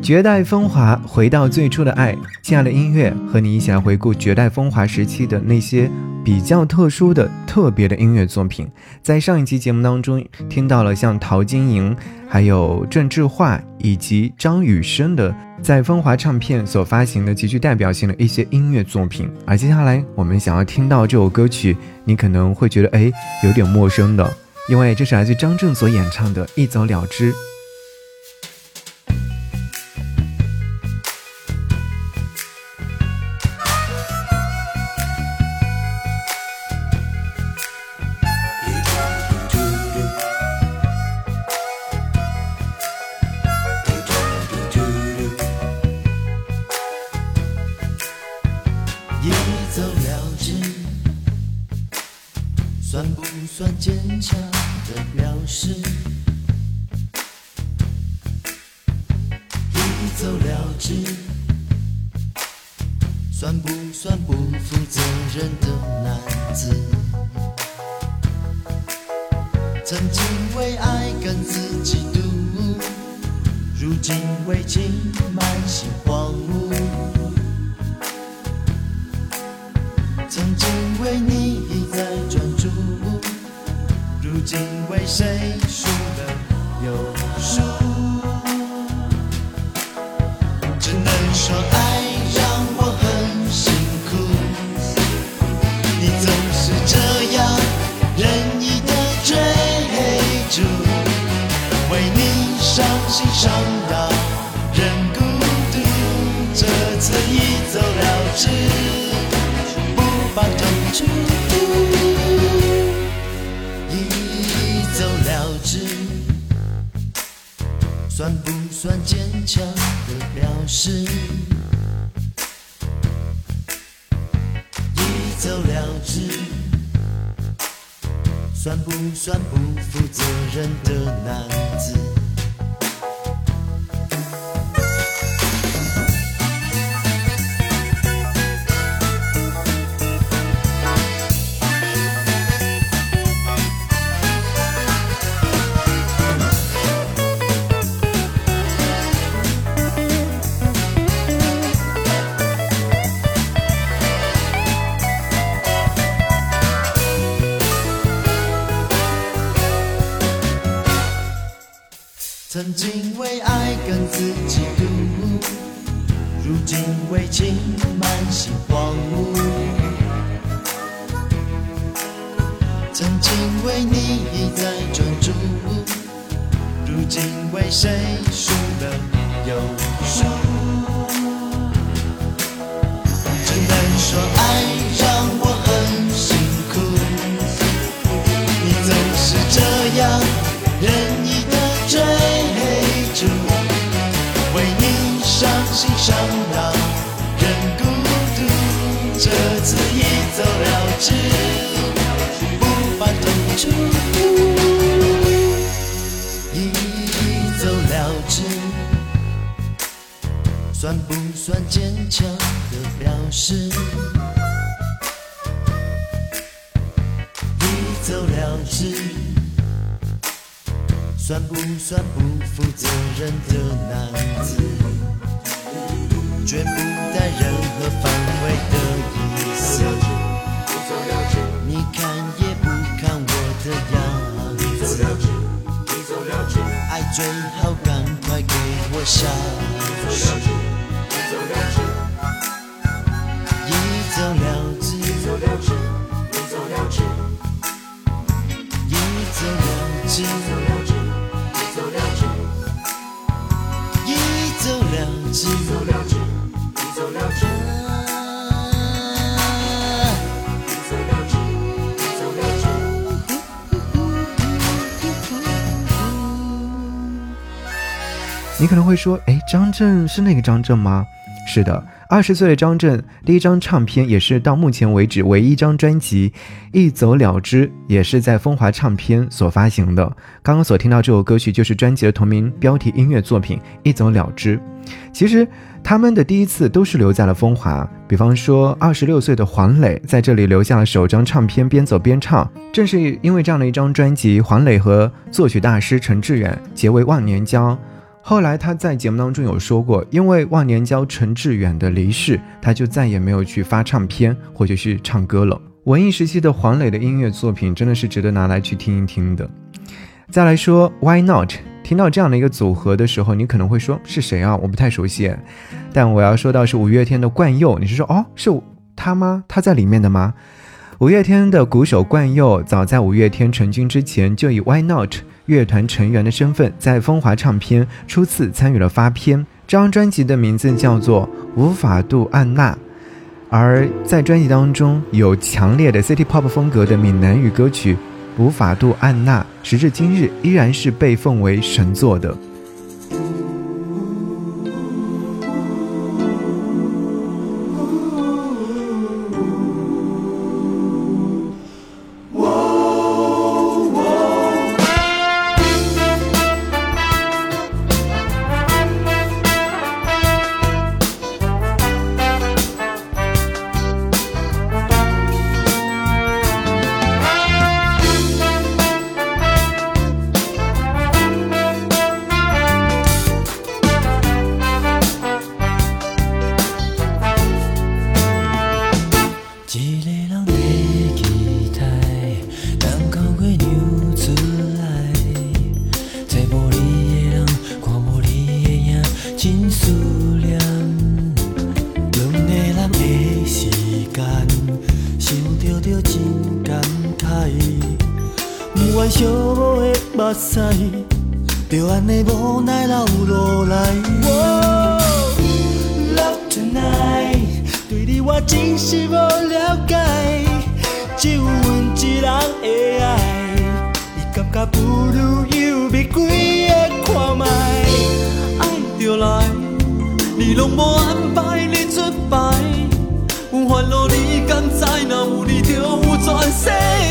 绝代风华，回到最初的爱。亲爱的音乐，和你一起来回顾绝代风华时期的那些比较特殊的、特别的音乐作品。在上一期节目当中，听到了像陶晶莹、还有郑智化以及张雨生的在风华唱片所发行的极具代表性的一些音乐作品。而接下来我们想要听到这首歌曲，你可能会觉得哎有点陌生的，因为这是来自张震所演唱的《一走了之》。坚强的表示，一走了之，算不算不负责任的男子？曾经为爱跟自己赌，如今为情满心荒芜。曾经为你一再转注。如今为谁输了又输？只能说爱让我很辛苦。你总是这样任意的追逐，为你伤心伤到人孤独。这次一走了之，不怕痛楚。算不算坚强的表示？一走了之，算不算不负责任的男子？曾经为爱跟自己赌，如今为情满心荒芜。曾经为你一再专注，如今为谁输了又输？只能说爱让我伤心伤脑人孤独，这次一走了之，不怕痛楚。一走了之，算不算坚强的表示？一走了之。算不算不负责任的男子？绝不带任何防卫的意思。你看也不看我的样子。爱最好赶快给我下去。一走了之，一走了之，一走了之，一走了之。你可能会说，哎，张震是那个张震吗？是的，二十岁的张震，第一张唱片也是到目前为止唯一一张专辑，一走了之，也是在风华唱片所发行的。刚刚所听到这首歌曲就是专辑的同名标题音乐作品《一走了之》。其实他们的第一次都是留在了风华，比方说二十六岁的黄磊在这里留下了首张唱片《边走边唱》，正是因为这样的一张专辑，黄磊和作曲大师陈志远结为忘年交。后来他在节目当中有说过，因为忘年交陈志远的离世，他就再也没有去发唱片或者是唱歌了。文艺时期的黄磊的音乐作品真的是值得拿来去听一听的。再来说 Why Not，听到这样的一个组合的时候，你可能会说是谁啊？我不太熟悉。但我要说到是五月天的冠佑，你是说哦是他吗？他在里面的吗？五月天的鼓手冠佑，早在五月天成军之前，就以 Why Not 乐团成员的身份，在风华唱片初次参与了发片。这张专辑的名字叫做《无法度安娜》，而在专辑当中有强烈的 City Pop 风格的闽南语歌曲《无法度安娜》，时至今日依然是被奉为神作的。寂寞的目屎就安尼无奈流落来。Love tonight，对你我真是无了解，只有阮一人的爱。你感觉不如有别几个看卖，爱就来，你拢无安排你出牌，有烦恼你敢知？若有你就有全世界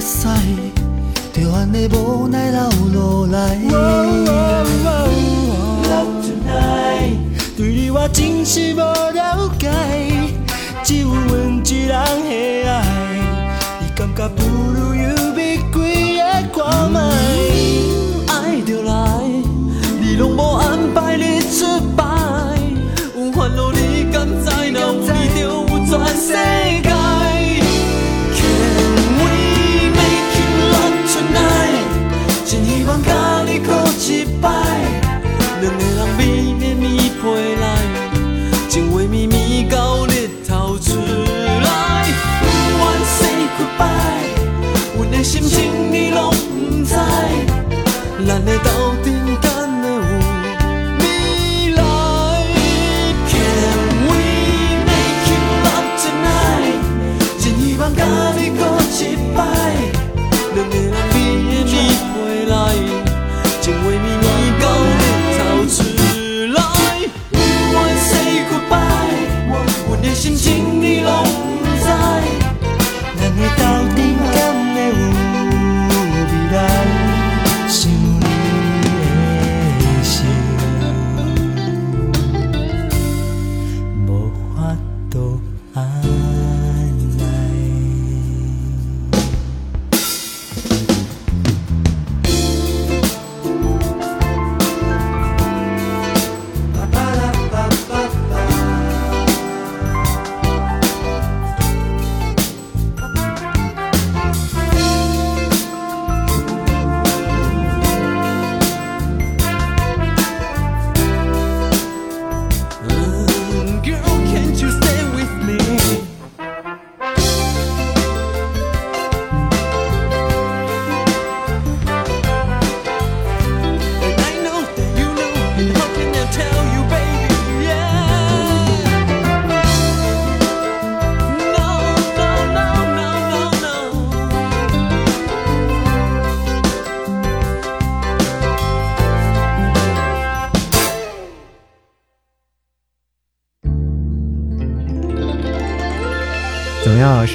屎，就安尼无奈流落来。对你我真是无了解，只有阮一人的爱，你感觉不如有玫瑰的看卖。爱就来，你拢无安排你出。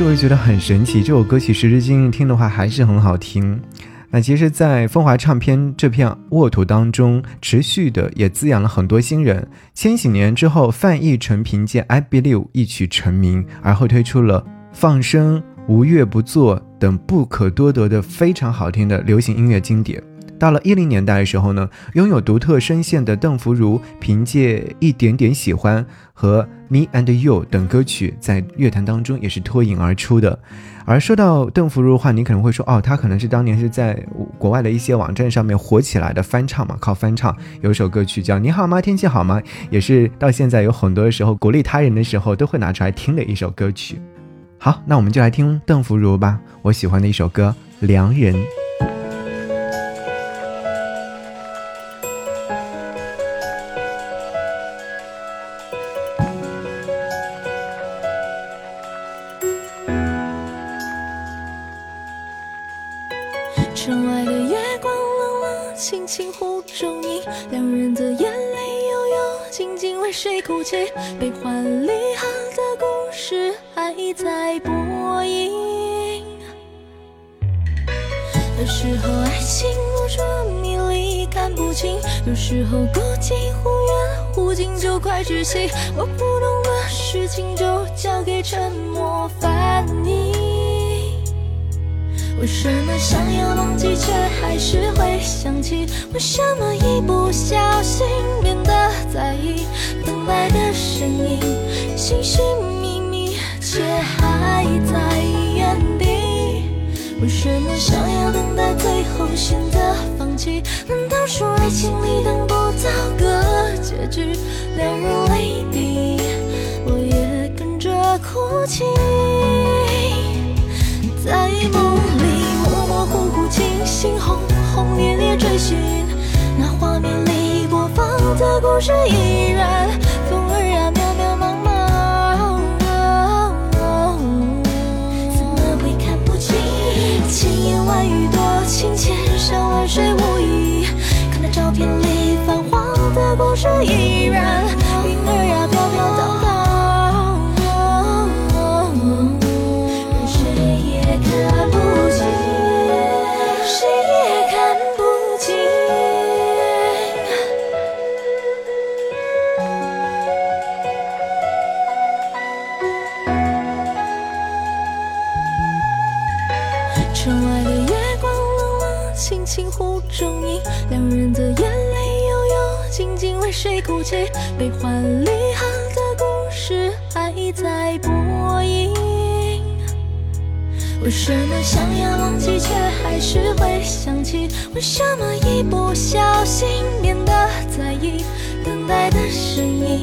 怎么样？是不是觉得很神奇？这首歌曲时至今日听的话还是很好听。那其实，在风华唱片这片沃土当中，持续的也滋养了很多新人。千禧年之后，范逸臣凭借《I Believe》一曲成名，而后推出了《放生》《无乐不作》等不可多得的非常好听的流行音乐经典。到了一零年代的时候呢，拥有独特声线的邓福如，凭借《一点点喜欢》和《Me and You》等歌曲，在乐坛当中也是脱颖而出的。而说到邓福如的话，你可能会说，哦，他可能是当年是在国外的一些网站上面火起来的翻唱嘛，靠翻唱。有首歌曲叫《你好吗？天气好吗》，也是到现在有很多的时候鼓励他人的时候都会拿出来听的一首歌曲。好，那我们就来听邓福如吧，我喜欢的一首歌《良人》。忽远忽近就快窒息。我不懂的事情就交给沉默翻译。为什么想要忘记，却还是会想起？为什么一不小心变得在意等待的声音，寻寻觅觅，却还在原地？为什么想要等待，最后选择放弃？难道说爱情里等不糟个结局，两人泪滴，我也跟着哭泣？在梦里模模糊糊，清醒轰轰烈烈追寻，那画面里播放的故事依然。冷冷清清湖中影，两人的眼泪悠悠静静为谁哭泣？悲欢离合的故事还在播映。为什么想要忘记，却还是会想起？为什么一不小心变得在意等待的声音，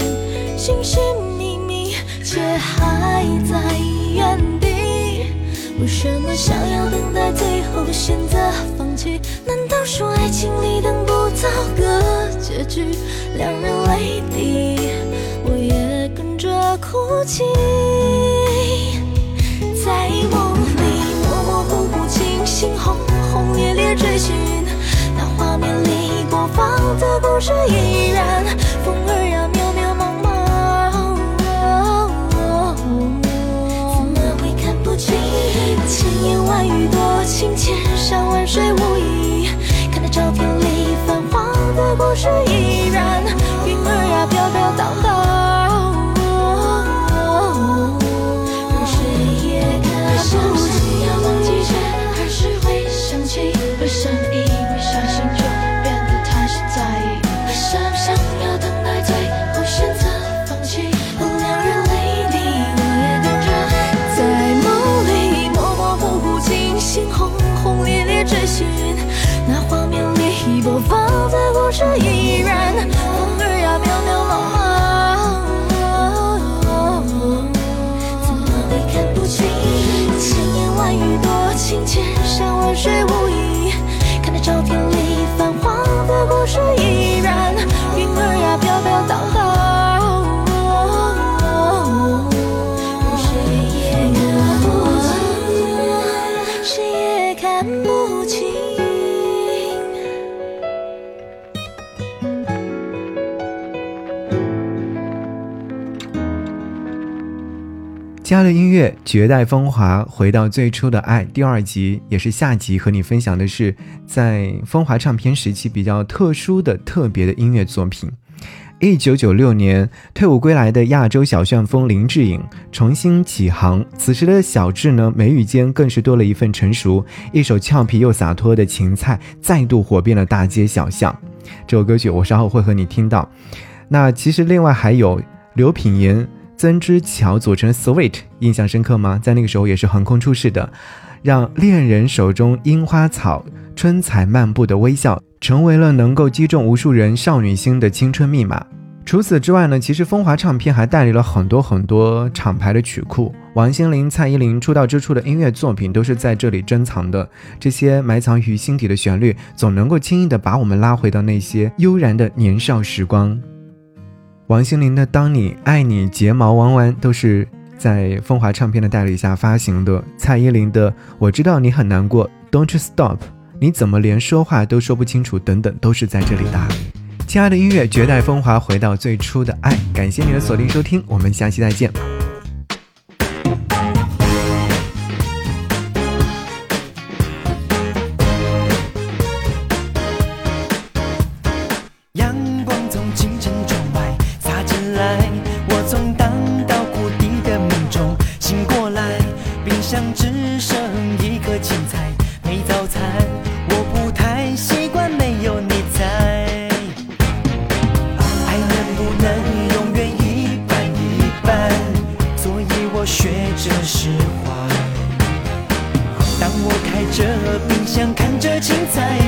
寻寻觅觅，却还在原地？为什么想要等待，最后选择难道说爱情里等不到个结局，两人泪滴，我也跟着哭泣？在梦里模模糊糊，清醒轰轰烈烈追寻，那画面里过往的故事依然。千言万语多情，千山万水无意。看那照片里泛黄的故事依然。云儿呀，飘飘荡荡。这依然。风儿呀，渺渺茫茫。怎么会看不清？千言万语多情，切家的音乐，绝代风华，回到最初的爱。第二集也是下集，和你分享的是在风华唱片时期比较特殊的、特别的音乐作品。一九九六年退伍归来的亚洲小旋风林志颖重新起航，此时的小志呢，眉宇间更是多了一份成熟。一首俏皮又洒脱的《芹菜》再度火遍了大街小巷。这首歌曲我稍后会和你听到。那其实另外还有刘品言。曾之乔组成 Sweet，印象深刻吗？在那个时候也是横空出世的，让恋人手中樱花草，春彩漫步的微笑，成为了能够击中无数人少女心的青春密码。除此之外呢，其实风华唱片还代理了很多很多厂牌的曲库，王心凌、蔡依林出道之初的音乐作品都是在这里珍藏的。这些埋藏于心底的旋律，总能够轻易的把我们拉回到那些悠然的年少时光。王心凌的《当你爱你睫毛弯弯》都是在风华唱片的代理下发行的。蔡依林的《我知道你很难过》，Don't You Stop，你怎么连说话都说不清楚等等，都是在这里的。亲爱的音乐，绝代风华，回到最初的爱。感谢你的锁定收听，我们下期再见。像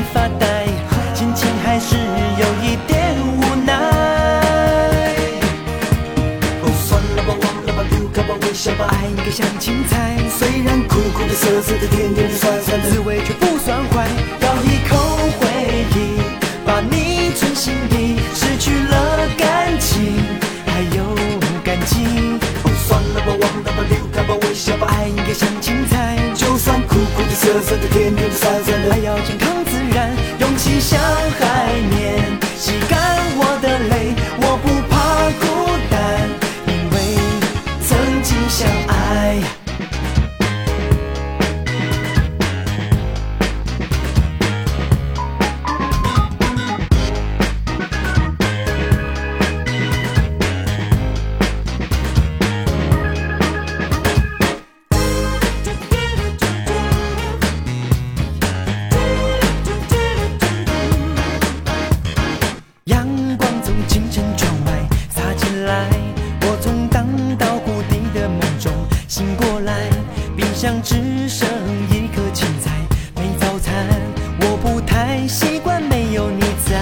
苦苦的、涩涩的、甜甜的、酸酸的，还要健康自然，勇气像海绵，像只剩一颗青菜没早餐我不太习惯没有你在。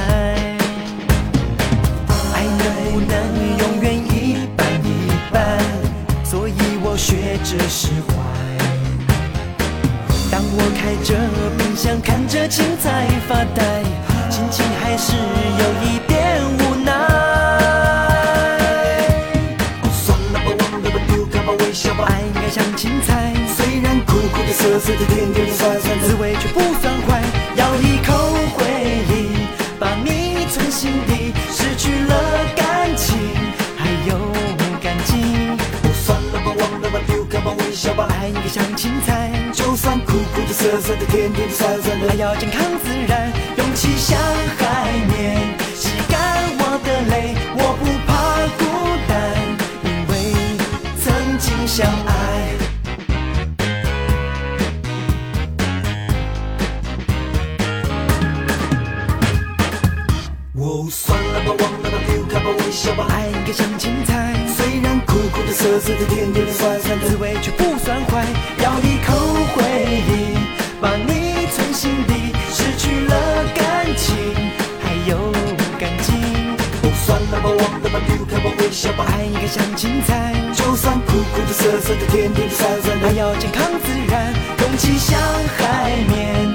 爱能不能永远一半一半？所以我学着释怀。当我开着冰箱看着青菜发呆心情还是有一涩涩的、甜甜的、酸酸的，滋味却不算坏。咬一口回忆，把你存心底，失去了感情，还有感激。哦，算了吧，忘了吧，丢开吧，微笑吧，爱应该像青菜，就算苦苦的、涩涩的、甜甜的、酸酸的，还要健康小宝。爱应该像芹菜，就算苦苦的、涩涩的、甜甜的、酸酸的，还要健康自然。空气像海绵，